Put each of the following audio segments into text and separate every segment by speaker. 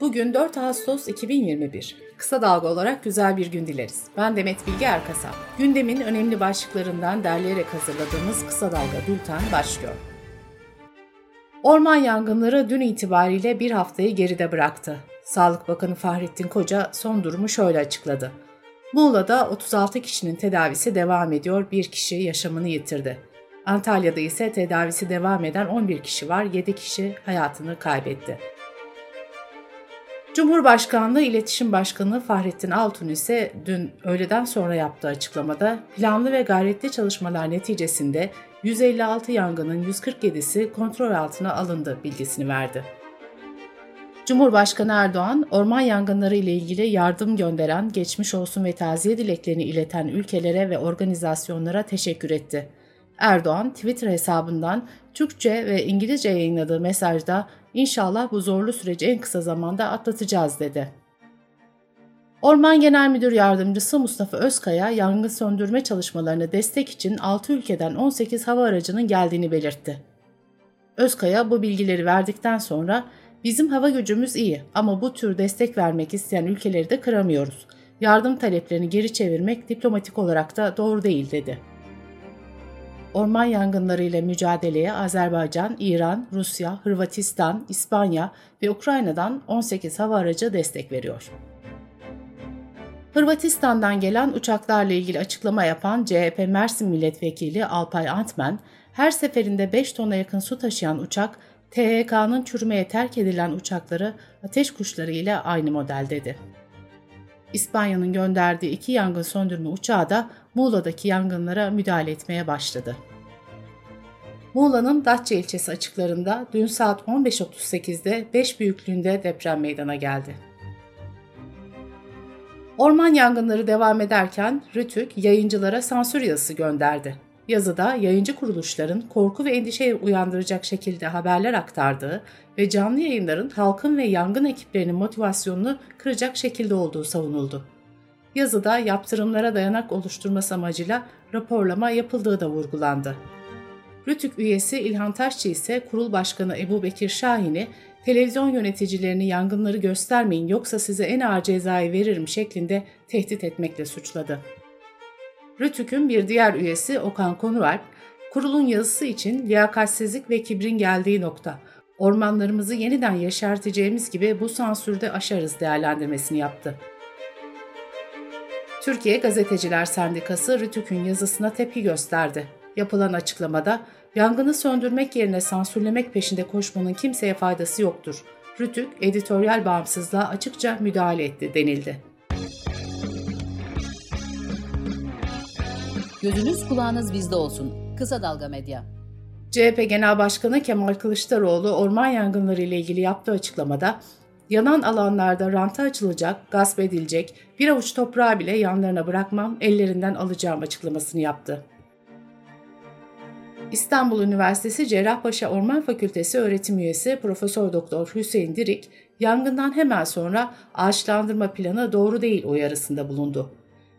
Speaker 1: Bugün 4 Ağustos 2021. Kısa dalga olarak güzel bir gün dileriz. Ben Demet Bilge Erkasap. Gündemin önemli başlıklarından derleyerek hazırladığımız Kısa Dalga Bülten başlıyor. Orman yangınları dün itibariyle bir haftayı geride bıraktı. Sağlık Bakanı Fahrettin Koca son durumu şöyle açıkladı. Muğla'da 36 kişinin tedavisi devam ediyor, bir kişi yaşamını yitirdi. Antalya'da ise tedavisi devam eden 11 kişi var, 7 kişi hayatını kaybetti. Cumhurbaşkanlığı İletişim Başkanı Fahrettin Altun ise dün öğleden sonra yaptığı açıklamada planlı ve gayretli çalışmalar neticesinde 156 yangının 147'si kontrol altına alındı bilgisini verdi. Cumhurbaşkanı Erdoğan, orman yangınları ile ilgili yardım gönderen, geçmiş olsun ve taziye dileklerini ileten ülkelere ve organizasyonlara teşekkür etti. Erdoğan, Twitter hesabından Türkçe ve İngilizce yayınladığı mesajda İnşallah bu zorlu süreci en kısa zamanda atlatacağız dedi. Orman Genel Müdür Yardımcısı Mustafa Özkaya yangın söndürme çalışmalarına destek için 6 ülkeden 18 hava aracının geldiğini belirtti. Özkaya bu bilgileri verdikten sonra bizim hava gücümüz iyi ama bu tür destek vermek isteyen ülkeleri de kıramıyoruz. Yardım taleplerini geri çevirmek diplomatik olarak da doğru değil dedi. Orman yangınlarıyla mücadeleye Azerbaycan, İran, Rusya, Hırvatistan, İspanya ve Ukrayna'dan 18 hava aracı destek veriyor. Hırvatistan'dan gelen uçaklarla ilgili açıklama yapan CHP Mersin Milletvekili Alpay Antmen, her seferinde 5 tona yakın su taşıyan uçak, THK'nın çürümeye terk edilen uçakları ateş kuşları ile aynı model dedi. İspanya'nın gönderdiği iki yangın söndürme uçağı da Muğla'daki yangınlara müdahale etmeye başladı. Muğla'nın Datça ilçesi açıklarında dün saat 15.38'de 5 büyüklüğünde deprem meydana geldi. Orman yangınları devam ederken Rütük yayıncılara sansür yazısı gönderdi. Yazıda yayıncı kuruluşların korku ve endişe uyandıracak şekilde haberler aktardığı ve canlı yayınların halkın ve yangın ekiplerinin motivasyonunu kıracak şekilde olduğu savunuldu. Yazıda yaptırımlara dayanak oluşturması amacıyla raporlama yapıldığı da vurgulandı. Rütük üyesi İlhan Taşçı ise kurul başkanı Ebu Bekir Şahin'i televizyon yöneticilerini yangınları göstermeyin yoksa size en ağır cezayı veririm şeklinde tehdit etmekle suçladı. Rütük'ün bir diğer üyesi Okan Konualp, kurulun yazısı için liyakatsizlik ve kibrin geldiği nokta, ormanlarımızı yeniden yeşerteceğimiz gibi bu sansürde aşarız değerlendirmesini yaptı. Türkiye Gazeteciler Sendikası Rütük'ün yazısına tepki gösterdi. Yapılan açıklamada yangını söndürmek yerine sansürlemek peşinde koşmanın kimseye faydası yoktur. Rütük editoryal bağımsızlığa açıkça müdahale etti denildi.
Speaker 2: Gözünüz kulağınız bizde olsun. Kısa Dalga Medya.
Speaker 1: CHP Genel Başkanı Kemal Kılıçdaroğlu orman yangınları ile ilgili yaptığı açıklamada yanan alanlarda ranta açılacak, gasp edilecek, bir avuç toprağı bile yanlarına bırakmam, ellerinden alacağım açıklamasını yaptı. İstanbul Üniversitesi Cerrahpaşa Orman Fakültesi öğretim üyesi Profesör Doktor Hüseyin Dirik, yangından hemen sonra ağaçlandırma planı doğru değil uyarısında bulundu.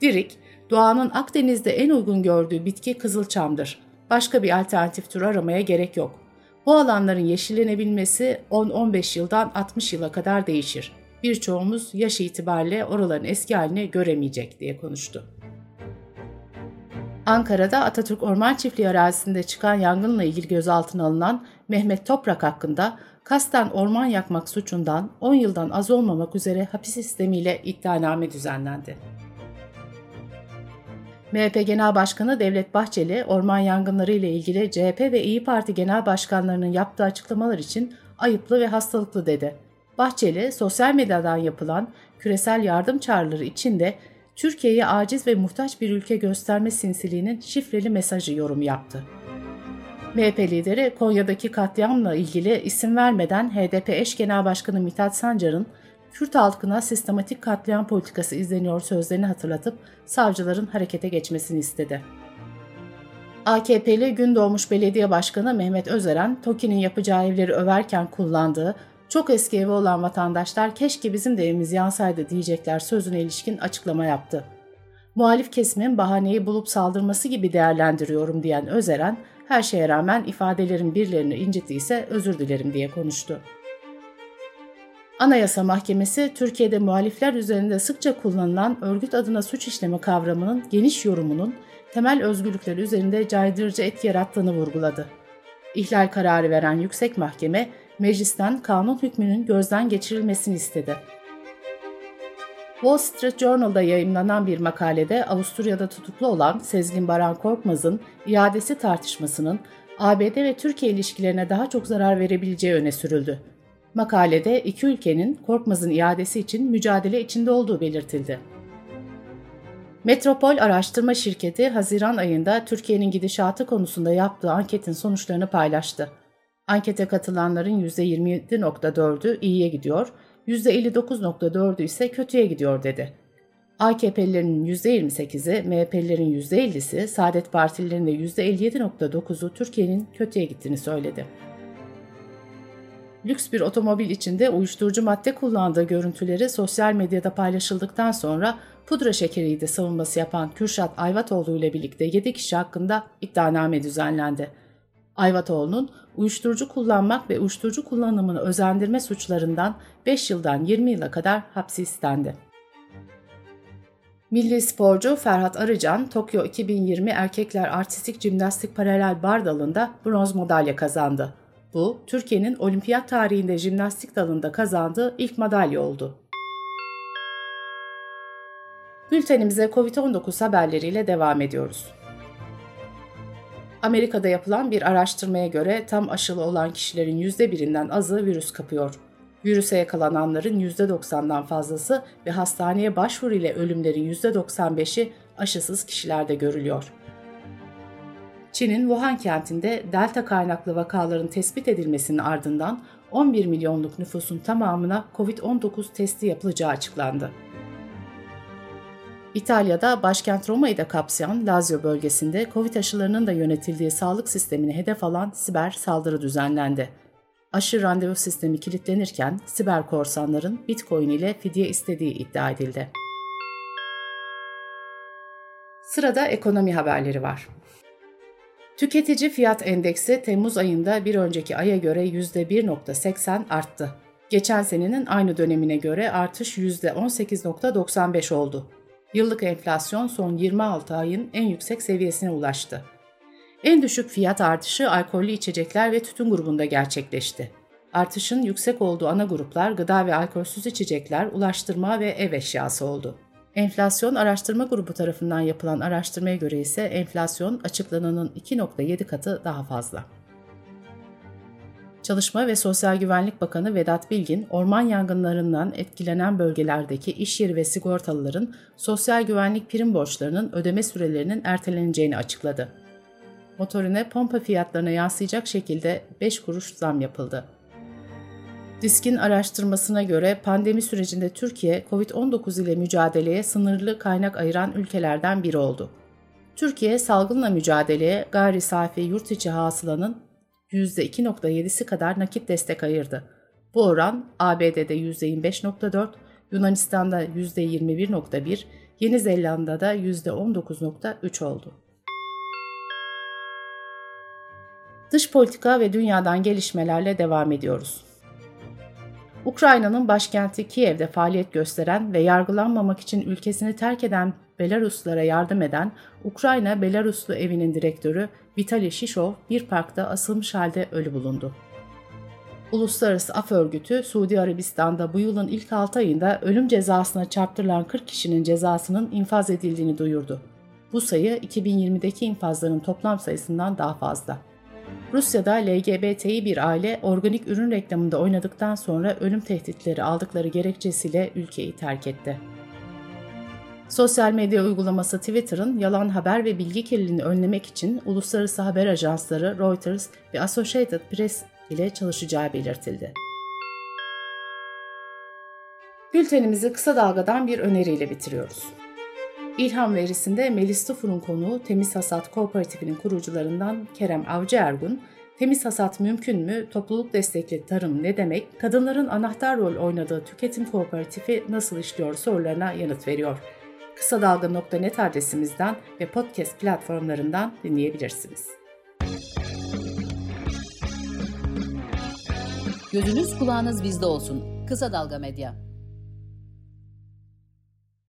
Speaker 1: Dirik, doğanın Akdeniz'de en uygun gördüğü bitki kızılçamdır. Başka bir alternatif tür aramaya gerek yok. Bu alanların yeşillenebilmesi 10-15 yıldan 60 yıla kadar değişir. Birçoğumuz yaş itibariyle oraların eski halini göremeyecek diye konuştu. Ankara'da Atatürk Orman Çiftliği arazisinde çıkan yangınla ilgili gözaltına alınan Mehmet Toprak hakkında kasten orman yakmak suçundan 10 yıldan az olmamak üzere hapis sistemiyle iddianame düzenlendi. MHP Genel Başkanı Devlet Bahçeli, orman yangınları ile ilgili CHP ve İyi Parti genel başkanlarının yaptığı açıklamalar için ayıplı ve hastalıklı dedi. Bahçeli, sosyal medyadan yapılan küresel yardım çağrıları içinde Türkiye'yi aciz ve muhtaç bir ülke gösterme sinsiliğinin şifreli mesajı yorum yaptı. MHP lideri Konya'daki katliamla ilgili isim vermeden HDP eş genel başkanı Mithat Sancar'ın Kürt halkına sistematik katliam politikası izleniyor sözlerini hatırlatıp savcıların harekete geçmesini istedi. AKP'li Gündoğmuş Belediye Başkanı Mehmet Özeren, TOKİ'nin yapacağı evleri överken kullandığı çok eski evi olan vatandaşlar keşke bizim de evimiz yansaydı diyecekler sözüne ilişkin açıklama yaptı. Muhalif kesimin bahaneyi bulup saldırması gibi değerlendiriyorum diyen Özeren, her şeye rağmen ifadelerin birilerini incittiyse özür dilerim diye konuştu. Anayasa Mahkemesi, Türkiye'de muhalifler üzerinde sıkça kullanılan örgüt adına suç işleme kavramının geniş yorumunun temel özgürlükler üzerinde caydırıcı etki yarattığını vurguladı. İhlal kararı veren yüksek mahkeme, meclisten kanun hükmünün gözden geçirilmesini istedi. Wall Street Journal'da yayımlanan bir makalede Avusturya'da tutuklu olan Sezgin Baran Korkmaz'ın iadesi tartışmasının ABD ve Türkiye ilişkilerine daha çok zarar verebileceği öne sürüldü. Makalede iki ülkenin Korkmaz'ın iadesi için mücadele içinde olduğu belirtildi. Metropol Araştırma Şirketi Haziran ayında Türkiye'nin gidişatı konusunda yaptığı anketin sonuçlarını paylaştı. Ankete katılanların %27.4'ü iyiye gidiyor, %59.4'ü ise kötüye gidiyor dedi. AKP'lilerin %28'i, MHP'lilerin %50'si, Saadet Partililerin de %57.9'u Türkiye'nin kötüye gittiğini söyledi. Lüks bir otomobil içinde uyuşturucu madde kullandığı görüntüleri sosyal medyada paylaşıldıktan sonra pudra şekeriydi savunması yapan Kürşat Ayvatoğlu ile birlikte 7 kişi hakkında iddianame düzenlendi. Ayvatoğlu'nun uyuşturucu kullanmak ve uyuşturucu kullanımını özendirme suçlarından 5 yıldan 20 yıla kadar hapsi istendi. Milli sporcu Ferhat Arıcan, Tokyo 2020 Erkekler Artistik Jimnastik Paralel Bar dalında bronz madalya kazandı. Bu, Türkiye'nin olimpiyat tarihinde jimnastik dalında kazandığı ilk madalya oldu. Bültenimize COVID-19 haberleriyle devam ediyoruz. Amerika'da yapılan bir araştırmaya göre tam aşılı olan kişilerin %1'inden azı virüs kapıyor. Virüse yakalananların %90'dan fazlası ve hastaneye başvuru ile ölümlerin %95'i aşısız kişilerde görülüyor. Çin'in Wuhan kentinde delta kaynaklı vakaların tespit edilmesinin ardından 11 milyonluk nüfusun tamamına COVID-19 testi yapılacağı açıklandı. İtalya'da başkent Roma'yı da kapsayan Lazio bölgesinde Covid aşılarının da yönetildiği sağlık sistemini hedef alan siber saldırı düzenlendi. Aşı randevu sistemi kilitlenirken siber korsanların Bitcoin ile fidye istediği iddia edildi. Sırada ekonomi haberleri var. Tüketici fiyat endeksi Temmuz ayında bir önceki aya göre %1.80 arttı. Geçen senenin aynı dönemine göre artış %18.95 oldu. Yıllık enflasyon son 26 ayın en yüksek seviyesine ulaştı. En düşük fiyat artışı alkollü içecekler ve tütün grubunda gerçekleşti. Artışın yüksek olduğu ana gruplar gıda ve alkolsüz içecekler, ulaştırma ve ev eşyası oldu. Enflasyon Araştırma Grubu tarafından yapılan araştırmaya göre ise enflasyon açıklananın 2.7 katı daha fazla. Çalışma ve Sosyal Güvenlik Bakanı Vedat Bilgin, orman yangınlarından etkilenen bölgelerdeki iş yeri ve sigortalıların sosyal güvenlik prim borçlarının ödeme sürelerinin erteleneceğini açıkladı. Motorine pompa fiyatlarına yansıyacak şekilde 5 kuruş zam yapıldı. Disk'in araştırmasına göre pandemi sürecinde Türkiye, COVID-19 ile mücadeleye sınırlı kaynak ayıran ülkelerden biri oldu. Türkiye, salgınla mücadeleye gayri safi yurt içi hasılanın %2.7'si kadar nakit destek ayırdı. Bu oran ABD'de %25.4, Yunanistan'da %21.1, Yeni Zelanda'da %19.3 oldu. Dış politika ve dünyadan gelişmelerle devam ediyoruz. Ukrayna'nın başkenti Kiev'de faaliyet gösteren ve yargılanmamak için ülkesini terk eden Belaruslara yardım eden Ukrayna Belaruslu evinin direktörü Vitali Shishov bir parkta asılmış halde ölü bulundu. Uluslararası Af Örgütü, Suudi Arabistan'da bu yılın ilk 6 ayında ölüm cezasına çarptırılan 40 kişinin cezasının infaz edildiğini duyurdu. Bu sayı 2020'deki infazların toplam sayısından daha fazla. Rusya'da LGBTİ bir aile organik ürün reklamında oynadıktan sonra ölüm tehditleri aldıkları gerekçesiyle ülkeyi terk etti. Sosyal medya uygulaması Twitter'ın yalan haber ve bilgi kirliliğini önlemek için uluslararası haber ajansları Reuters ve Associated Press ile çalışacağı belirtildi. Bültenimizi kısa dalgadan bir öneriyle bitiriyoruz. İlham verisinde Melis Tufur'un konuğu Temiz Hasat Kooperatifinin kurucularından Kerem Avcı Ergun, Temiz hasat mümkün mü? Topluluk destekli tarım ne demek? Kadınların anahtar rol oynadığı tüketim kooperatifi nasıl işliyor sorularına yanıt veriyor. Kısa Dalga.net adresimizden ve podcast platformlarından dinleyebilirsiniz.
Speaker 2: Gözünüz kulağınız bizde olsun. Kısa Dalga Medya.